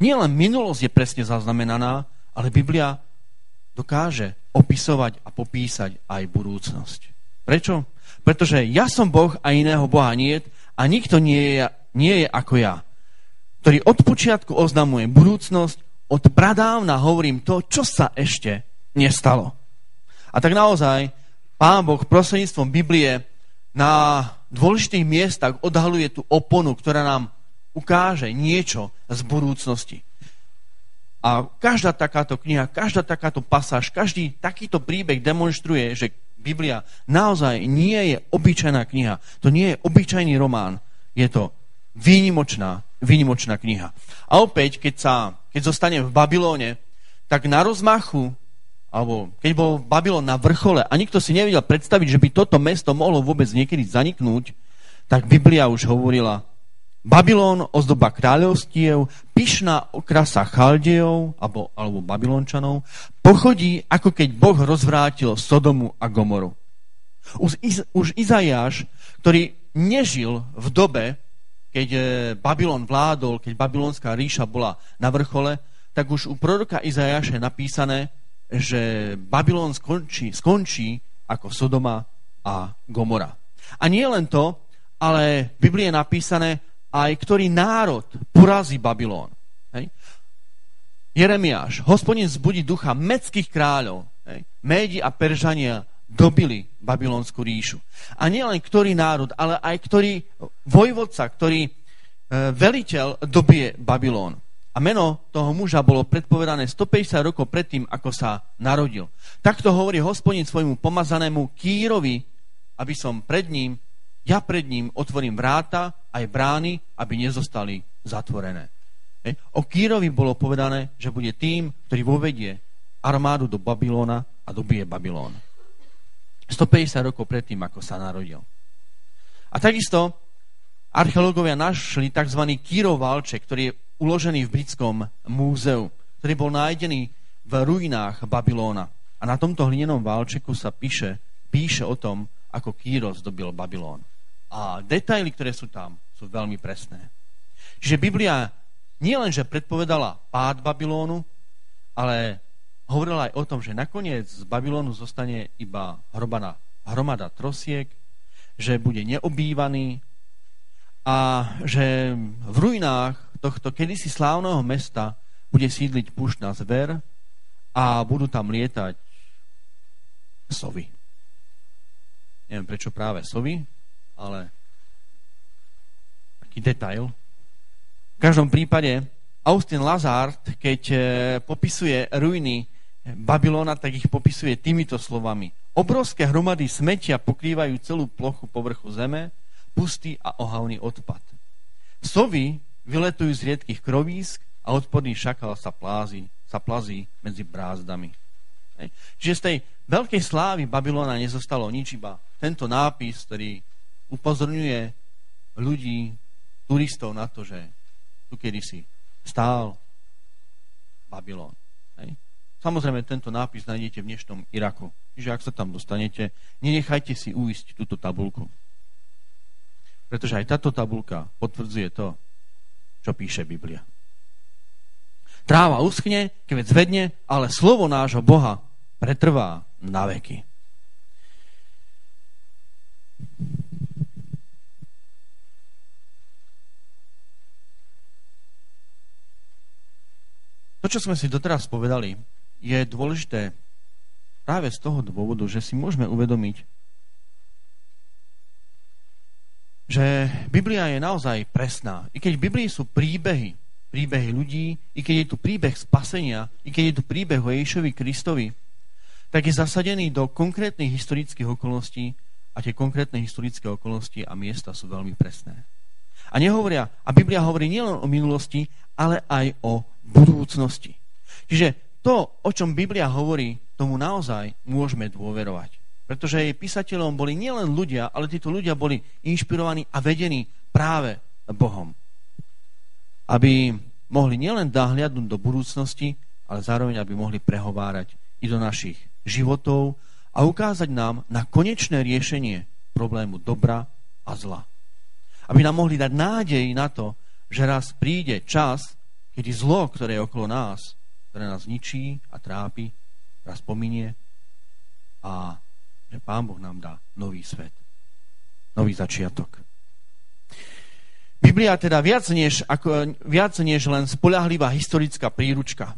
Nielen minulosť je presne zaznamenaná, ale Biblia dokáže opisovať a popísať aj budúcnosť. Prečo? Pretože ja som Boh a iného Boha nie a nikto nie je, nie je ako ja, ktorý od počiatku oznamuje budúcnosť, od pradávna hovorím to, čo sa ešte nestalo. A tak naozaj Pán Boh prostredníctvom Biblie na dôležitých miestach odhaluje tú oponu, ktorá nám ukáže niečo z budúcnosti. A každá takáto kniha, každá takáto pasáž, každý takýto príbeh demonstruje, že Biblia naozaj nie je obyčajná kniha. To nie je obyčajný román. Je to výnimočná, výnimočná kniha. A opäť, keď, sa, keď zostane v Babylóne, tak na rozmachu alebo keď bol Babylon na vrchole a nikto si nevedel predstaviť, že by toto mesto mohlo vôbec niekedy zaniknúť, tak Biblia už hovorila, Babylon, ozdoba kráľovstiev, pyšná okrasa Chaldejov, alebo, alebo Babylončanov, pochodí, ako keď Boh rozvrátil Sodomu a Gomoru. Už, Iz, už Izajáš, ktorý nežil v dobe, keď e, Babylon vládol, keď babylonská ríša bola na vrchole, tak už u proroka Izajáša je napísané, že Babylon skončí, skončí ako Sodoma a Gomora. A nie len to, ale v Biblii je napísané aj, ktorý národ porazí Babylon. Hej? Jeremiáš, hospodin zbudí ducha medských kráľov. Hej? Médi a Peržania dobili babylonskú ríšu. A nielen ktorý národ, ale aj ktorý vojvodca, ktorý e, veliteľ dobije Babylon. A meno toho muža bolo predpovedané 150 rokov predtým, ako sa narodil. Takto hovorí hospodin svojmu pomazanému Kýrovi, aby som pred ním, ja pred ním otvorím vráta aj brány, aby nezostali zatvorené. O Kýrovi bolo povedané, že bude tým, ktorý vovedie armádu do Babylona a dobije Babylón. 150 rokov predtým, ako sa narodil. A takisto archeológovia našli tzv. Kýrov valček, ktorý je uložený v britskom múzeu, ktorý bol nájdený v ruinách Babylóna. A na tomto hlinenom válčeku sa píše, píše o tom, ako Kýros dobil Babylón. A detaily, ktoré sú tam, sú veľmi presné. Čiže Biblia nielenže predpovedala pád Babylónu, ale hovorila aj o tom, že nakoniec z Babylónu zostane iba hromada, hromada trosiek, že bude neobývaný a že v ruinách tohto kedysi slávneho mesta bude sídliť puštná zver a budú tam lietať sovy. Neviem prečo práve sovy, ale taký detail. V každom prípade Austin Lazard, keď e, popisuje ruiny Babylona, tak ich popisuje týmito slovami. Obrovské hromady smetia pokrývajú celú plochu povrchu zeme, pustý a ohavný odpad. Sovy vyletujú z riedkých krovísk a odporný šakal sa, plázi, sa plazí medzi brázdami. Čiže z tej veľkej slávy Babylona nezostalo nič, iba tento nápis, ktorý upozorňuje ľudí, turistov na to, že tu kedysi stál Babylon. Hej. Samozrejme, tento nápis nájdete v dnešnom Iraku. Čiže ak sa tam dostanete, nenechajte si uísť túto tabulku. Pretože aj táto tabulka potvrdzuje to, čo píše Biblia. Tráva uschne, keď zvedne, ale slovo nášho Boha pretrvá na veky. To, čo sme si doteraz povedali, je dôležité práve z toho dôvodu, že si môžeme uvedomiť, že Biblia je naozaj presná. I keď v Biblii sú príbehy, príbehy ľudí, i keď je tu príbeh spasenia, i keď je tu príbeh o Ježišovi Kristovi, tak je zasadený do konkrétnych historických okolností a tie konkrétne historické okolnosti a miesta sú veľmi presné. A nehovoria, a Biblia hovorí nielen o minulosti, ale aj o budúcnosti. Čiže to, o čom Biblia hovorí, tomu naozaj môžeme dôverovať. Pretože jej písateľom boli nielen ľudia, ale títo ľudia boli inšpirovaní a vedení práve Bohom. Aby mohli nielen dahliadnúť do budúcnosti, ale zároveň, aby mohli prehovárať i do našich životov a ukázať nám na konečné riešenie problému dobra a zla. Aby nám mohli dať nádej na to, že raz príde čas, kedy zlo, ktoré je okolo nás, ktoré nás ničí a trápi, raz pominie a že Pán Boh nám dá nový svet, nový začiatok. Biblia teda viac než, ako, viac než len spolahlivá historická príručka.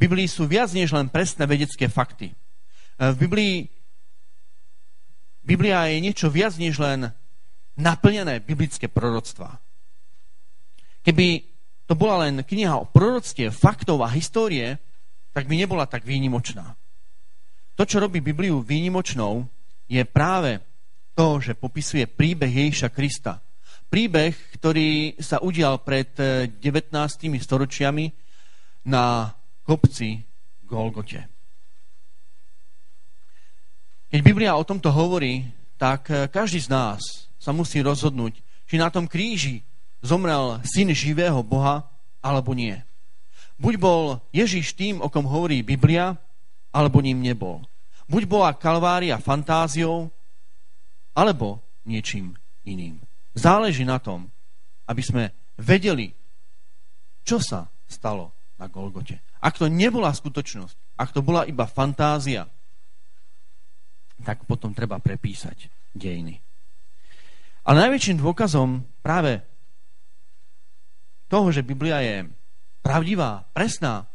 V Biblii sú viac než len presné vedecké fakty. V Biblii Biblia je niečo viac než len naplnené biblické proroctvá. Keby to bola len kniha o proroctve, faktov a histórie, tak by nebola tak výnimočná. To, čo robí Bibliu výnimočnou, je práve to, že popisuje príbeh Ježiša Krista, príbeh, ktorý sa udial pred 19 eh, storočiami na kopci Golgote. Keď Biblia o tomto hovorí, tak eh, každý z nás sa musí rozhodnúť, či na tom kríži zomrel syn živého Boha, alebo nie. Buď bol Ježiš tým, o kom hovorí Biblia, alebo ním nebol. Buď bola Kalvária fantáziou, alebo niečím iným. Záleží na tom, aby sme vedeli, čo sa stalo na Golgote. Ak to nebola skutočnosť, ak to bola iba fantázia, tak potom treba prepísať dejiny. Ale najväčším dôkazom práve toho, že Biblia je pravdivá, presná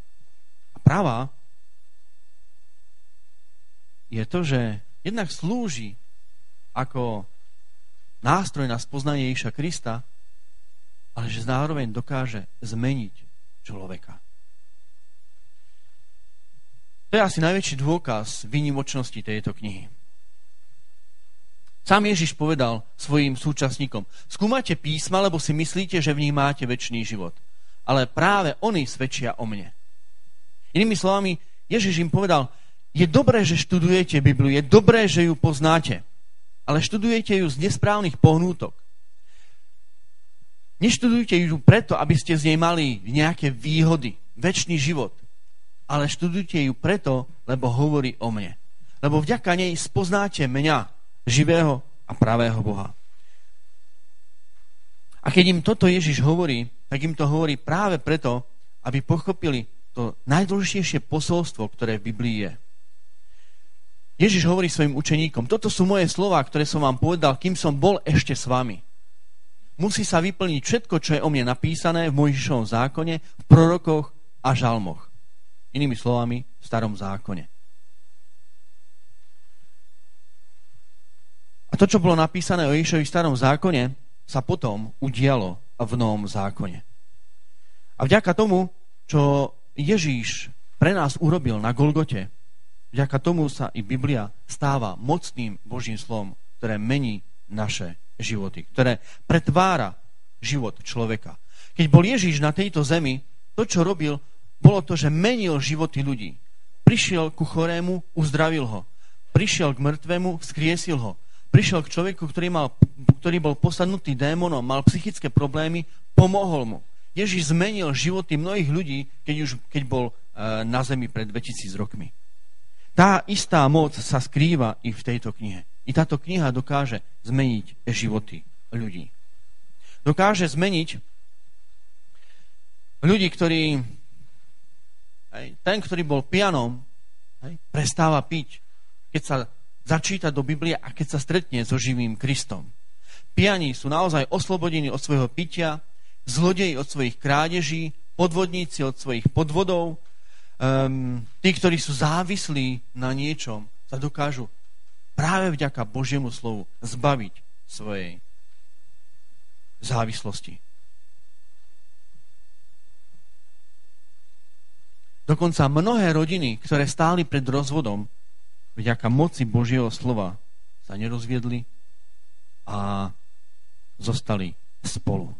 a pravá, je to, že jednak slúži ako nástroj na spoznanie Ježiša Krista, ale že zároveň dokáže zmeniť človeka. To je asi najväčší dôkaz výnimočnosti tejto knihy. Sám Ježiš povedal svojim súčasníkom, skúmate písma, lebo si myslíte, že v nich máte väčší život. Ale práve oni svedčia o mne. Inými slovami, Ježiš im povedal, je dobré, že študujete Bibliu, je dobré, že ju poznáte ale študujete ju z nesprávnych pohnútok. Neštudujte ju preto, aby ste z nej mali nejaké výhody, väčší život, ale študujte ju preto, lebo hovorí o mne. Lebo vďaka nej spoznáte mňa, živého a pravého Boha. A keď im toto Ježiš hovorí, tak im to hovorí práve preto, aby pochopili to najdôležitejšie posolstvo, ktoré v Biblii je. Ježiš hovorí svojim učeníkom, toto sú moje slova, ktoré som vám povedal, kým som bol ešte s vami. Musí sa vyplniť všetko, čo je o mne napísané v Mojžišovom zákone, v prorokoch a žalmoch. Inými slovami, v starom zákone. A to, čo bolo napísané o Ježišovi v starom zákone, sa potom udialo v novom zákone. A vďaka tomu, čo Ježíš pre nás urobil na Golgote, Vďaka tomu sa i Biblia stáva mocným Božím slovom, ktoré mení naše životy, ktoré pretvára život človeka. Keď bol Ježíš na tejto zemi, to, čo robil, bolo to, že menil životy ľudí. Prišiel ku chorému, uzdravil ho. Prišiel k mŕtvemu, skriesil ho. Prišiel k človeku, ktorý, mal, ktorý bol posadnutý démonom, mal psychické problémy, pomohol mu. Ježíš zmenil životy mnohých ľudí, keď, už, keď bol e, na zemi pred 2000 rokmi. Tá istá moc sa skrýva i v tejto knihe. I táto kniha dokáže zmeniť životy ľudí. Dokáže zmeniť ľudí, ktorí ten, ktorý bol pianom, prestáva piť, keď sa začíta do Biblie a keď sa stretne so živým Kristom. Piani sú naozaj oslobodení od svojho pitia, zlodeji od svojich krádeží, podvodníci od svojich podvodov, um, tí, ktorí sú závislí na niečom, sa dokážu práve vďaka Božiemu slovu zbaviť svojej závislosti. Dokonca mnohé rodiny, ktoré stáli pred rozvodom, vďaka moci Božieho slova sa nerozviedli a zostali spolu.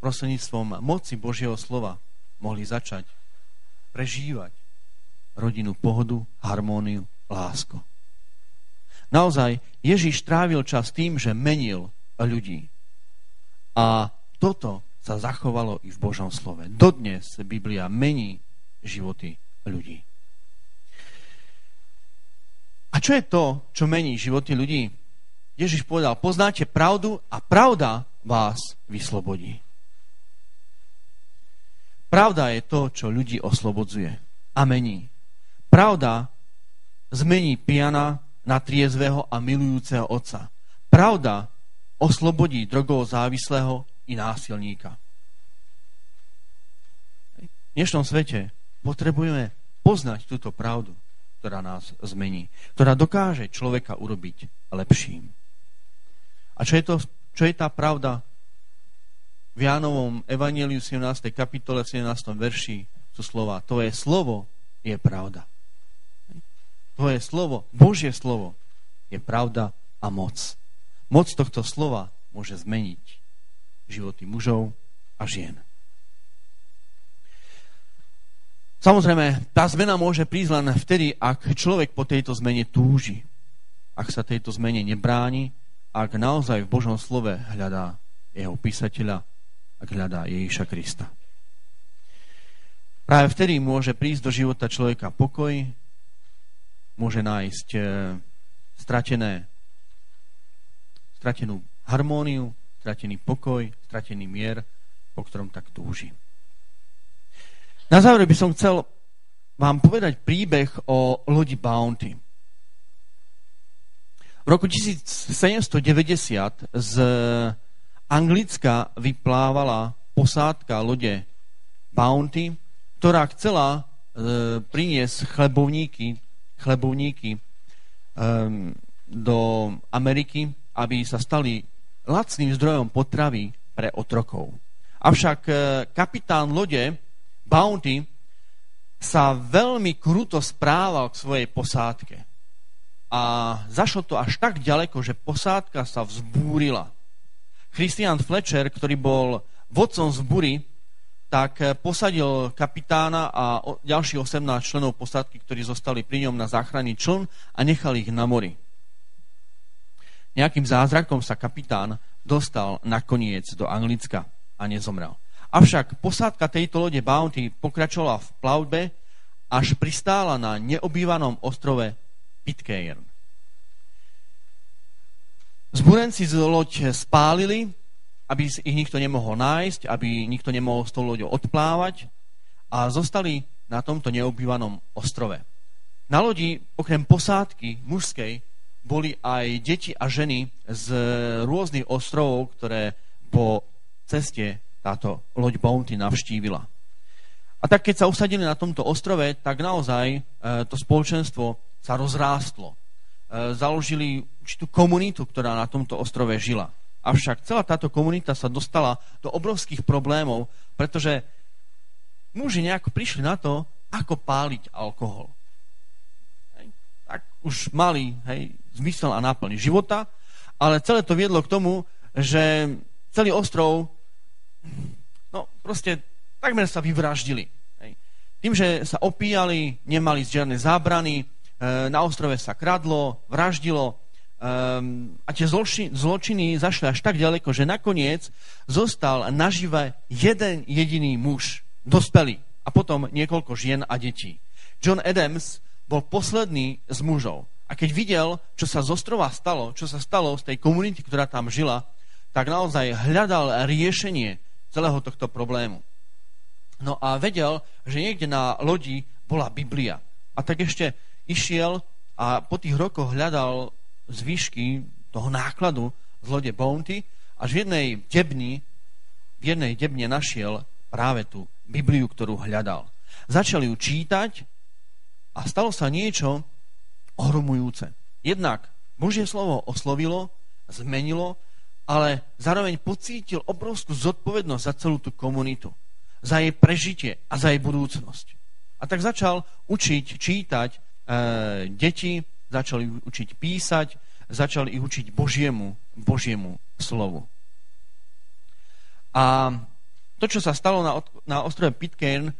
Prostredníctvom moci Božieho slova mohli začať prežívať rodinu pohodu, harmóniu, lásku. Naozaj, Ježíš trávil čas tým, že menil ľudí. A toto sa zachovalo i v Božom slove. Dodnes Biblia mení životy ľudí. Čo je to, čo mení životy ľudí? Ježiš povedal, poznáte pravdu a pravda vás vyslobodí. Pravda je to, čo ľudí oslobodzuje a mení. Pravda zmení piana na triezvého a milujúceho otca. Pravda oslobodí drogovo závislého i násilníka. V dnešnom svete potrebujeme poznať túto pravdu, ktorá nás zmení, ktorá dokáže človeka urobiť lepším. A čo je, to, čo je tá pravda? V Jánovom Evangeliu 17. kapitole 17. verši sú slova. To je slovo, je pravda. To je slovo, Božie slovo, je pravda a moc. Moc tohto slova môže zmeniť životy mužov a žien. Samozrejme, tá zmena môže prísť len vtedy, ak človek po tejto zmene túži. Ak sa tejto zmene nebráni, ak naozaj v Božom slove hľadá jeho písateľa, ak hľadá Ježiša Krista. Práve vtedy môže prísť do života človeka pokoj, môže nájsť e, stratené, stratenú harmóniu, stratený pokoj, stratený mier, po ktorom tak túži. Na záver by som chcel vám povedať príbeh o lodi Bounty. V roku 1790 z Anglicka vyplávala posádka lode Bounty, ktorá chcela e, priniesť chlebovníky, chlebovníky e, do Ameriky, aby sa stali lacným zdrojom potravy pre otrokov. Avšak e, kapitán lode Bounty sa veľmi kruto správal k svojej posádke. A zašlo to až tak ďaleko, že posádka sa vzbúrila. Christian Fletcher, ktorý bol vodcom zbury, tak e, posadil kapitána a ďalších 18 členov posádky, ktorí zostali pri ňom na záchranný čln a nechali ich na mori. Nejakým zázrakom sa kapitán dostal nakoniec do Anglicka a nezomrel. Avšak posádka tejto lode Bounty pokračovala v plavbe, až pristála na neobývanom ostrove Pitcairn. Zburenci z loď spálili, aby ich nikto nemohol nájsť, aby nikto nemohol s tou loďou odplávať a zostali na tomto neobývanom ostrove. Na lodi, okrem posádky mužskej, boli aj deti a ženy z rôznych ostrovov, ktoré po ceste táto loď Bounty navštívila. A tak keď sa usadili na tomto ostrove, tak naozaj e, to spoločenstvo sa rozrástlo. E, založili určitú komunitu, ktorá na tomto ostrove žila. Avšak celá táto komunita sa dostala do obrovských problémov, pretože muži nejako prišli na to, ako páliť alkohol tak už mali hej, zmysel a náplň života, ale celé to viedlo k tomu, že celý ostrov no proste takmer sa vyvraždili. Hej. Tým, že sa opíjali, nemali žiadne zábrany, e, na ostrove sa kradlo, vraždilo um, a tie zloči, zločiny zašli až tak ďaleko, že nakoniec zostal nažive jeden jediný muž, dospelý a potom niekoľko žien a detí. John Adams bol posledný z mužov. A keď videl, čo sa z ostrova stalo, čo sa stalo z tej komunity, ktorá tam žila, tak naozaj hľadal riešenie celého tohto problému. No a vedel, že niekde na lodi bola Biblia. A tak ešte išiel a po tých rokoch hľadal zvyšky toho nákladu z lode Bounty, až v jednej debni, v jednej debne našiel práve tú Bibliu, ktorú hľadal. Začal ju čítať a stalo sa niečo ohromujúce. Jednak Božie slovo oslovilo, zmenilo, ale zároveň pocítil obrovskú zodpovednosť za celú tú komunitu, za jej prežitie a za jej budúcnosť. A tak začal učiť čítať e, deti, začal ich učiť písať, začal ich učiť Božiemu, Božiemu slovu. A to, čo sa stalo na, na ostrove Pitcairn, e,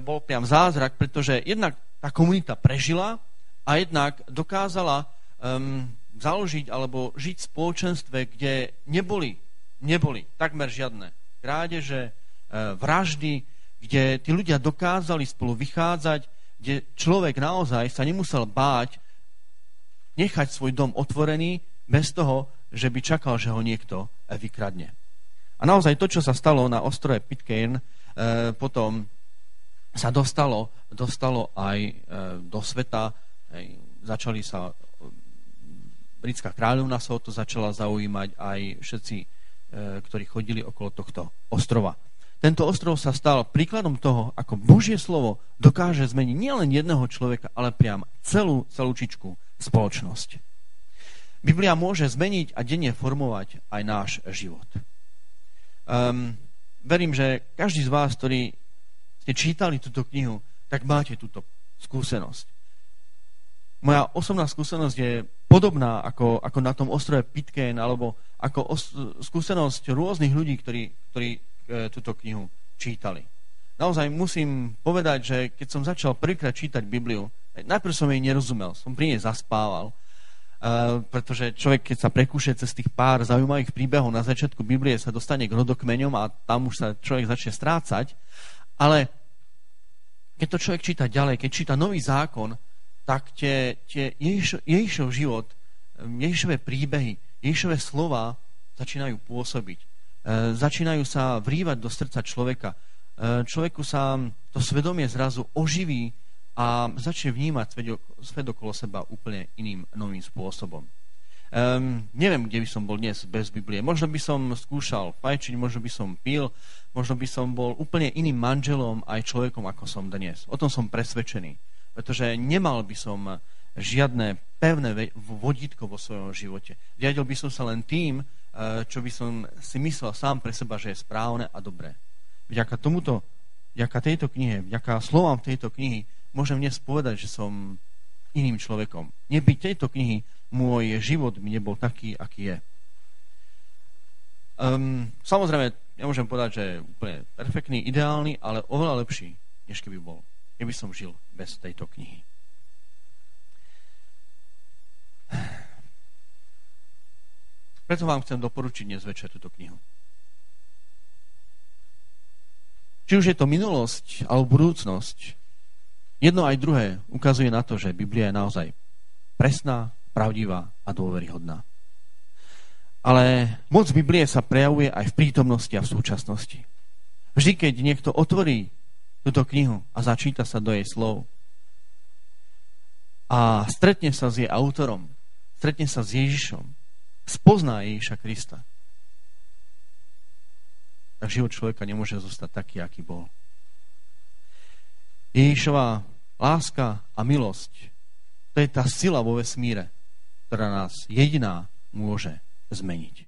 bol priam zázrak, pretože jednak tá komunita prežila a jednak dokázala um, založiť alebo žiť v spoločenstve, kde neboli, neboli takmer žiadne krádeže, e, vraždy, kde tí ľudia dokázali spolu vychádzať, kde človek naozaj sa nemusel báť nechať svoj dom otvorený bez toho, že by čakal, že ho niekto vykradne. A naozaj to, čo sa stalo na ostrove Pitcairn, e, potom sa dostalo, dostalo aj e, do sveta. Začali sa, britská kráľovna sa o to začala zaujímať aj všetci, e, ktorí chodili okolo tohto ostrova. Tento ostrov sa stal príkladom toho, ako Božie slovo dokáže zmeniť nielen jedného človeka, ale priam celú, celú čičku spoločnosť. Biblia môže zmeniť a denne formovať aj náš život. Um, verím, že každý z vás, ktorý ste čítali túto knihu, tak máte túto skúsenosť. Moja osobná skúsenosť je podobná ako, ako na tom ostrove Pitcairn, alebo ako os- skúsenosť rôznych ľudí, ktorí, ktorí e, túto knihu čítali. Naozaj musím povedať, že keď som začal prvýkrát čítať Bibliu, najprv som jej nerozumel, som pri nej zaspával, Uh, pretože človek, keď sa prekúše cez tých pár zaujímavých príbehov na začiatku Biblie, sa dostane k rodokmeňom a tam už sa človek začne strácať. Ale keď to človek číta ďalej, keď číta nový zákon, tak tie, tie Ježišov, Ježišov život, Ježišové príbehy, Ježišové slova začínajú pôsobiť. Uh, začínajú sa vrývať do srdca človeka. Uh, človeku sa to svedomie zrazu oživí a začne vnímať svet, svet okolo seba úplne iným novým spôsobom. Um, neviem, kde by som bol dnes bez Biblie. Možno by som skúšal fajčiť, možno by som pil, možno by som bol úplne iným manželom aj človekom, ako som dnes. O tom som presvedčený. Pretože nemal by som žiadne pevné vodítko vo svojom živote. Riadil by som sa len tým, eh, čo by som si myslel sám pre seba, že je správne a dobré. Vďaka tomuto, vďaka tejto knihe, vďaka slovám tejto knihy môžem dnes povedať, že som iným človekom. Nebyť tejto knihy, môj život by nebol taký, aký je. Um, samozrejme, nemôžem povedať, že je úplne perfektný, ideálny, ale oveľa lepší, než keby bol, keby som žil bez tejto knihy. Preto vám chcem doporučiť dnes večer túto knihu. Či už je to minulosť alebo budúcnosť, Jedno aj druhé ukazuje na to, že Biblia je naozaj presná, pravdivá a dôveryhodná. Ale moc Biblie sa prejavuje aj v prítomnosti a v súčasnosti. Vždy, keď niekto otvorí túto knihu a začíta sa do jej slov a stretne sa s jej autorom, stretne sa s Ježišom, spozná Ježiša Krista, tak život človeka nemôže zostať taký, aký bol. Ježišová láska a milosť, to je tá sila vo vesmíre, ktorá nás jediná môže zmeniť.